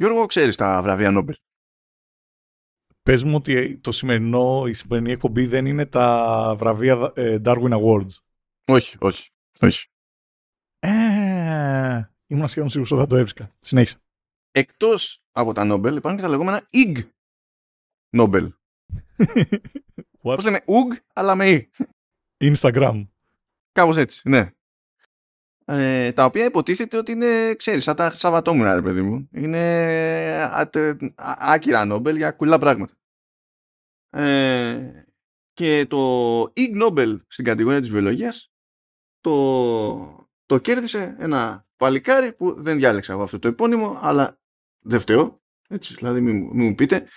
Γιώργο, ξέρεις τα βραβεία Νόμπελ. Πες μου ότι το σημερινό, η σημερινή εκπομπή δεν είναι τα βραβεία ε, Darwin Awards. Όχι, όχι, όχι. Ε, ήμουν σχεδόν σίγουρος ότι θα το έβρισκα. Συνέχισε. Εκτός από τα Νόμπελ υπάρχουν και τα λεγόμενα Ig Νόμπελ. What? Πώς λέμε, Ουγ, αλλά με Ι. Instagram. Κάπως έτσι, ναι. Ε, τα οποία υποτίθεται ότι είναι, ξέρεις, σαν τα Σαββατόμουνα, ρε παιδί μου. Είναι ατε, α- άκυρα Νόμπελ για κουλά πράγματα. Ε, και το Ig Nobel στην κατηγορία της βιολογίας το, το κέρδισε ένα παλικάρι που δεν διάλεξα εγώ αυτό το επώνυμο, αλλά δεν φταίω. Έτσι, δηλαδή μην, μου- μην μου πείτε.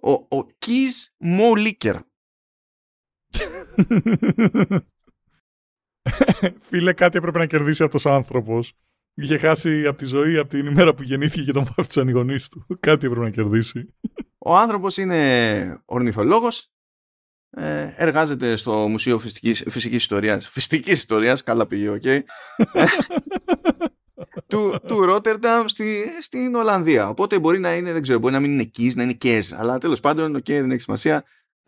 Ο, ο Keys Moliker. Φίλε, κάτι έπρεπε να κερδίσει αυτός ο άνθρωπος. Είχε χάσει από τη ζωή από την ημέρα που γεννήθηκε και τον βάφτισαν οι γονείς του. Κάτι έπρεπε να κερδίσει. Ο άνθρωπος είναι ορνηθολόγος, ε, εργάζεται στο Μουσείο Φυσικής, Φυσικής Ιστορίας, Φυσικής Ιστορίας, καλά πήγε, οκ, του, του Ρότερνταμ στη, στην Ολλανδία. Οπότε μπορεί να είναι, δεν ξέρω, μπορεί να μην είναι Κις, να είναι Κες, αλλά τέλος πάντων, οκ, δεν έχει σημασία.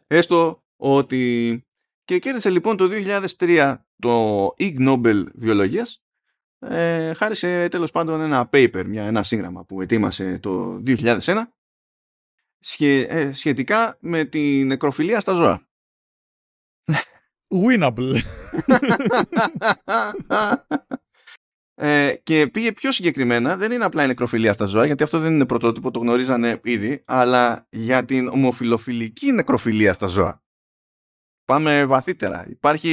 Έστω ότι... Και κέρδισε λοιπόν το 2003 το Ig Nobel Βιολογίας, ε, χάρη σε τέλος πάντων ένα paper, μια, ένα σύγγραμμα που ετοίμασε το 2001, σχε- ε, σχετικά με την νεκροφιλία στα ζώα. Winnable. ε, και πήγε πιο συγκεκριμένα, δεν είναι απλά η νεκροφιλία στα ζώα, γιατί αυτό δεν είναι πρωτότυπο, το γνωρίζανε ήδη, αλλά για την ομοφιλοφιλική νεκροφιλία στα ζώα. Πάμε βαθύτερα. Υπάρχει...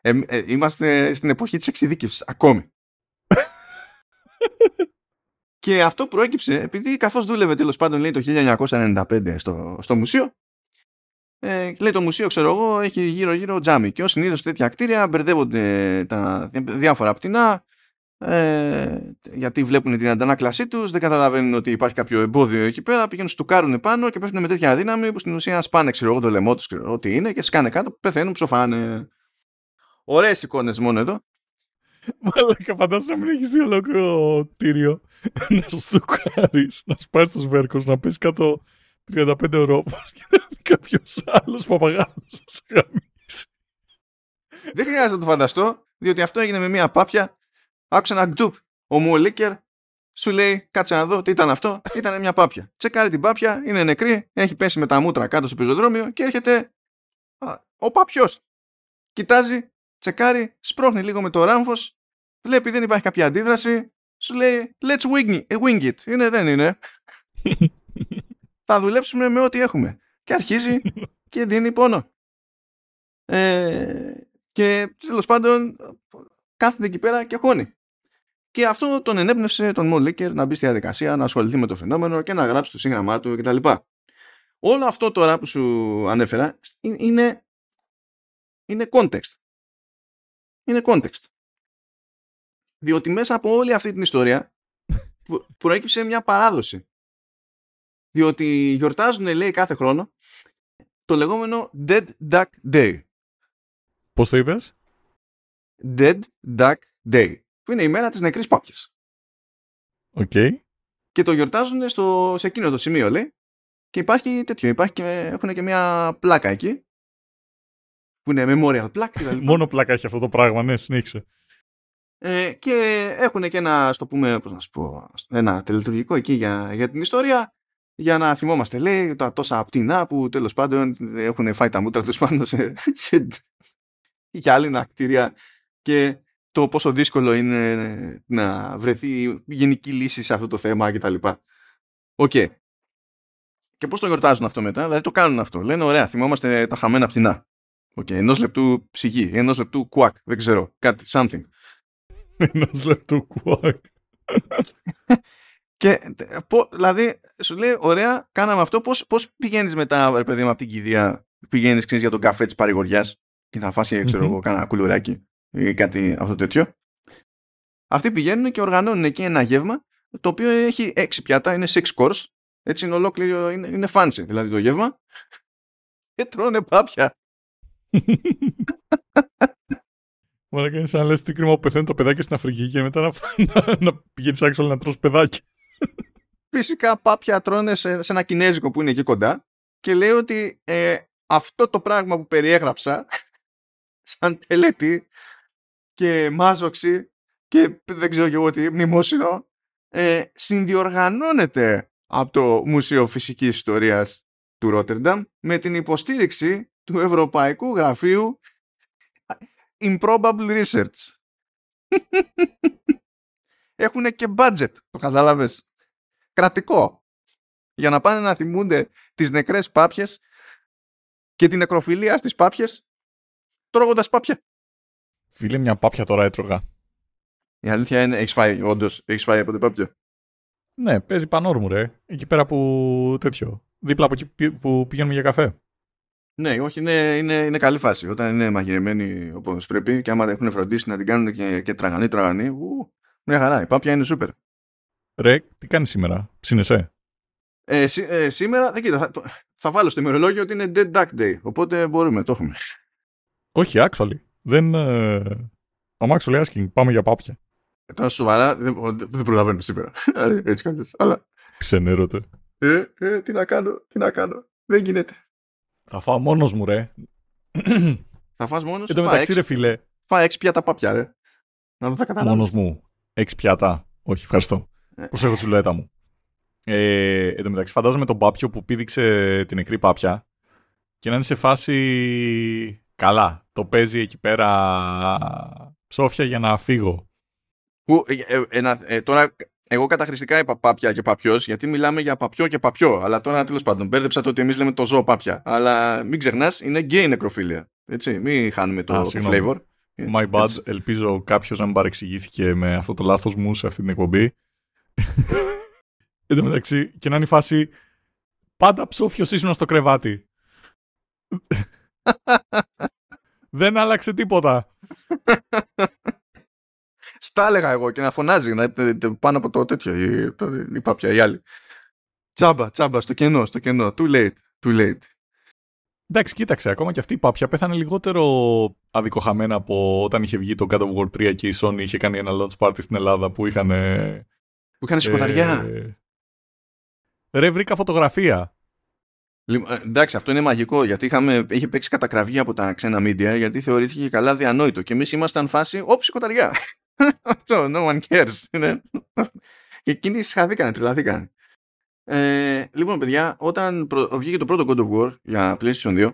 ε, ε, είμαστε στην εποχή της εξειδίκευσης, ακόμη. και αυτό προέκυψε επειδή καθώς δούλευε τέλος πάντων λέει το 1995 στο, στο μουσείο ε, λέει το μουσείο ξέρω εγώ έχει γύρω γύρω τζάμι και ως συνήθως σε τέτοια κτίρια μπερδεύονται τα διάφορα πτηνά ε, γιατί βλέπουν την αντανάκλασή τους δεν καταλαβαίνουν ότι υπάρχει κάποιο εμπόδιο εκεί πέρα πηγαίνουν στουκάρουν πάνω και πέφτουν με τέτοια δύναμη που στην ουσία σπάνε ξέρω εγώ το λαιμό τους ξέρω, ό,τι είναι και σκάνε κάτω πεθαίνουν ψοφάνε ωραίες εικόνες μόνο εδώ Μαλάκα, φαντάζομαι να μην έχεις δει ολόκληρο κτίριο να στουκάρεις, να σπάσεις του βέρκου, να πέσει κάτω 35 ευρώ και να έρθει κάποιος άλλος παπαγάλος να σε γαμίσει. Δεν χρειάζεται να το φανταστώ, διότι αυτό έγινε με μια πάπια. Άκουσα ένα γκντουπ. Ο Μουελίκερ σου λέει, κάτσε να δω τι ήταν αυτό. Ήταν μια πάπια. Τσεκάρει την πάπια, είναι νεκρή, έχει πέσει με τα μούτρα κάτω στο πεζοδρόμιο και έρχεται α, ο πάπιος. Κοιτάζει, τσεκάρει, σπρώχνει λίγο με το ράμφος, βλέπει δεν υπάρχει κάποια αντίδραση, σου λέει, let's wing it. ε, wing it. Είναι, δεν είναι. Θα δουλέψουμε με ό,τι έχουμε. Και αρχίζει και δίνει πόνο. Ε, και τέλος πάντων κάθεται εκεί πέρα και χώνει. Και αυτό τον ενέπνευσε τον Μον Λίκερ να μπει στη διαδικασία, να ασχοληθεί με το φαινόμενο και να γράψει το σύγγραμμά του κτλ. Όλο αυτό τώρα που σου ανέφερα είναι, είναι context. Είναι context. Διότι μέσα από όλη αυτή την ιστορία προ- προέκυψε μια παράδοση. Διότι γιορτάζουν, λέει, κάθε χρόνο το λεγόμενο Dead Duck Day. Πώς το είπες, Dead Duck Day, που είναι η μέρα της νεκρής πάπιας. Οκ. Και το γιορτάζουν στο, σε εκείνο το σημείο, λέει. Και υπάρχει τέτοιο, υπάρχει και, έχουν και μια πλάκα εκεί, που είναι memorial plaque. κτλ. Μόνο πλάκα έχει αυτό το πράγμα, ναι, συνέχισε. Ε, και έχουν και ένα, στο πούμε, πώς να σου πω, ένα τελετουργικό εκεί για, για την ιστορία, για να θυμόμαστε, λέει, τα τόσα πτηνά που τέλος πάντων έχουν φάει τα μούτρα τους πάνω σε, σε γυάλινα κτίρια και το πόσο δύσκολο είναι να βρεθεί γενική λύση σε αυτό το θέμα κτλ. Οκ. Και πώς το γιορτάζουν αυτό μετά, δηλαδή το κάνουν αυτό. Λένε, ωραία, θυμόμαστε τα χαμένα πτηνά. Οκ, ενός λεπτού σιγή, ενός λεπτού κουακ, δεν ξέρω, κάτι, something. Ενός λεπτού κουάκ. Και τε- πο- δηλαδή, σου λέει, ωραία, κάναμε αυτό. Πώς πώς πηγαίνεις μετά, ρε παιδί μου, από την κηδεία, πηγαίνεις για τον καφέ της παρηγοριάς και θα φάσει, ξέρω Μμμ. εγώ, κάνα κουλουράκι ή κάτι αυτό τέτοιο. Αυτοί πηγαίνουν και οργανώνουν εκεί ένα γεύμα το οποίο έχει έξι πιάτα, είναι six course. Έτσι είναι ολόκληρο, είναι, είναι fancy δηλαδή το γεύμα. Και τρώνε πάπια. Μαλάκα είναι σαν να λες τι κρίμα που πεθαίνει το παιδάκι στην Αφρική και μετά να, να, να πηγαίνει άξιο να τρως παιδάκι. φυσικά πάπια τρώνε σε, σε ένα κινέζικο που είναι εκεί κοντά και λέει ότι ε, αυτό το πράγμα που περιέγραψα σαν τελετή και μάζοξη και δεν ξέρω και εγώ τι μνημόσυνο ε, συνδιοργανώνεται από το Μουσείο Φυσικής Ιστορίας του Ρότερνταμ με την υποστήριξη του Ευρωπαϊκού Γραφείου Improbable Research. Έχουν και budget, το κατάλαβες; Κρατικό. Για να πάνε να θυμούνται τις νεκρές πάπιες και την νεκροφιλία στις πάπιες τρώγοντας πάπια. Φίλε, μια πάπια τώρα έτρωγα. Η αλήθεια είναι, έχεις φάει, όντως, έχεις φάει από την πάπια; Ναι, παίζει πανόρμου, ρε. Εκεί πέρα που τέτοιο. Δίπλα από εκεί που πηγαίνουμε για καφέ. Ναι, όχι, είναι, είναι, είναι καλή φάση. Όταν είναι μαγειρεμένοι όπως πρέπει και άμα έχουν φροντίσει να την κάνουν και, και τραγανή, τραγανή, ου, μια χαρά. Η πάπια είναι σούπερ. Ρε, τι κάνεις σήμερα, ψήνεσαι; Ε, σή, ε, σήμερα, δεν κοίτα, θα, θα βάλω στο ημερολόγιο ότι είναι Dead Duck Day. Οπότε μπορούμε, το έχουμε. Όχι, actually. Δεν. Ε... I'm actually asking. Πάμε για πάπια. Ε, τώρα σοβαρά δεν, δεν προλαβαίνω σήμερα. Έτσι κι Αλλά. Ξενέρωτε. Ε, ε, τι να κάνω, τι να κάνω. Δεν γίνεται. Θα φάω μόνος μου, ρε. θα φας μόνος σου. Εν τω μεταξύ, ρε φίλε. Φά έξι πιάτα πάπια, ρε. Να δω θα καταλάβεις. Μόνος μου. Έξι πιάτα. Όχι, ευχαριστώ. Ε. Πώς έχω τσουλέτα μου. Ε, εν τω μεταξύ, φαντάζομαι τον πάπιο που πήδηξε την νεκρή πάπια και να είναι σε φάση καλά. Το παίζει εκεί πέρα ψόφια για να φύγω. Που, ε, ε, ε, τώρα εγώ καταχρηστικά είπα πάπια και παπιό, γιατί μιλάμε για παπιό και παπιό. Αλλά τώρα τέλος πάντων μπέρδεψα το ότι εμείς λέμε το ζώο πάπια. Αλλά μην ξεχνάς, είναι γκέι νεκροφίλια. Έτσι, μην χάνουμε το, το flavor. My bad. Έτσι. Ελπίζω κάποιος να μην παρεξηγήθηκε με αυτό το λάθος μου σε αυτή την εκπομπή. Εν τω μεταξύ, και να είναι η φάση. Πάντα ψόφιος ήσουν στο κρεβάτι. Δεν άλλαξε τίποτα. Στα έλεγα εγώ και να φωνάζει να, πάνω από το τέτοιο η, το, η πάπια η άλλη. Τσάμπα, τσάμπα, στο κενό, στο κενό. Too late, too late. Εντάξει, κοίταξε, ακόμα και αυτή η πάπια πέθανε λιγότερο αδικοχαμένα από όταν είχε βγει το God of War 3 και η Sony είχε κάνει ένα launch party στην Ελλάδα που είχαν... Που είχαν σκοταριά. Ε, ρε, βρήκα φωτογραφία. Λοιπόν, εντάξει, αυτό είναι μαγικό γιατί είχαμε, είχε παίξει κατακραυγή από τα ξένα media γιατί θεωρήθηκε καλά διανόητο και εμείς ήμασταν φάση όψη κοταριά. Αυτό, no one cares. και εκείνοι σχαθήκανε, τρελαθήκανε. Ε, λοιπόν, παιδιά, όταν προ... βγήκε το πρώτο God of War για PlayStation 2,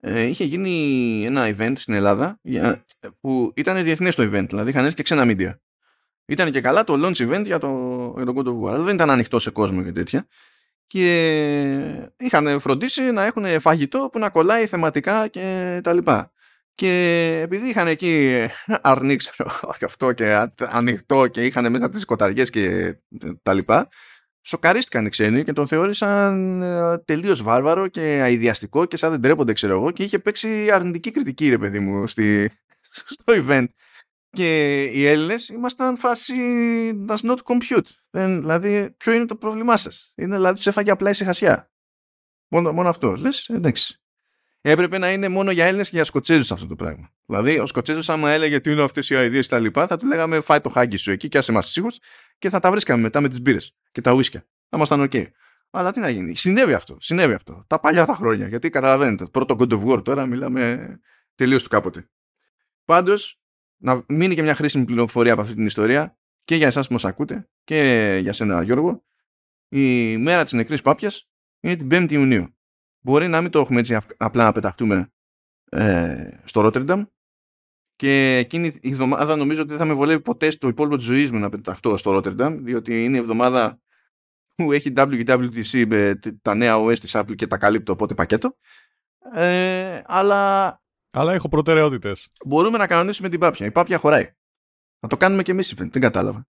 ε, είχε γίνει ένα event στην Ελλάδα για... που ήταν διεθνές το event, δηλαδή είχαν έρθει και ξένα media. Ήταν και καλά το launch event για το, για το God of War, αλλά δεν ήταν ανοιχτό σε κόσμο και τέτοια. Και είχαν φροντίσει να έχουν φαγητό που να κολλάει θεματικά και τα λοιπά. Και επειδή είχαν εκεί αρνή, ξέρω αυτό και ανοιχτό και είχαν μέσα τις σκοταριές και τα λοιπά, σοκαρίστηκαν οι ξένοι και τον θεώρησαν ε, τελείως βάρβαρο και αειδιαστικό και σαν δεν τρέπονται, ξέρω εγώ, και είχε παίξει αρνητική κριτική, ρε παιδί μου, στη, στο event. Και οι Έλληνες ήμασταν φάση does not compute. Δεν, δηλαδή, ποιο είναι το πρόβλημά σας; Είναι δηλαδή τους έφαγε απλά ησυχασιά. Μόνο, μόνο αυτό. Λες, εντάξει έπρεπε να είναι μόνο για Έλληνες και για Σκοτσέζους αυτό το πράγμα. Δηλαδή, ο Σκοτσέζος, άμα έλεγε τι είναι αυτές οι ιδέε και τα λοιπά, θα του λέγαμε φάει το χάγκι σου εκεί και άσε μας σίγουρος και θα τα βρίσκαμε μετά με τις μπύρες και τα ουίσκια. Θα ήμασταν οκ. Αλλά τι να γίνει. Συνέβη αυτό. Συνέβη αυτό. Τα παλιά τα χρόνια. Γιατί καταλαβαίνετε. Πρώτο God of War τώρα μιλάμε τελείως του κάποτε. Πάντως, να μείνει και μια χρήσιμη πληροφορία από αυτή την ιστορία και για εσάς που μας ακούτε και για σένα, Γιώργο. Η μέρα της νεκρής πάπιας είναι την 5η Ιουνίου. Μπορεί να μην το έχουμε έτσι απλά να πεταχτούμε ε, στο Ρότερνταμ και εκείνη η εβδομάδα νομίζω ότι δεν θα με βολεύει ποτέ στο υπόλοιπο της ζωής μου να πεταχτώ στο Ρότερνταμ, διότι είναι η εβδομάδα που έχει WWDC με τα νέα OS της Apple και τα καλύπτω οπότε πακέτο. Ε, αλλά... Αλλά έχω προτεραιότητες. Μπορούμε να κανονίσουμε την πάπια. Η πάπια χωράει. Να το κάνουμε και εμείς, δεν κατάλαβα.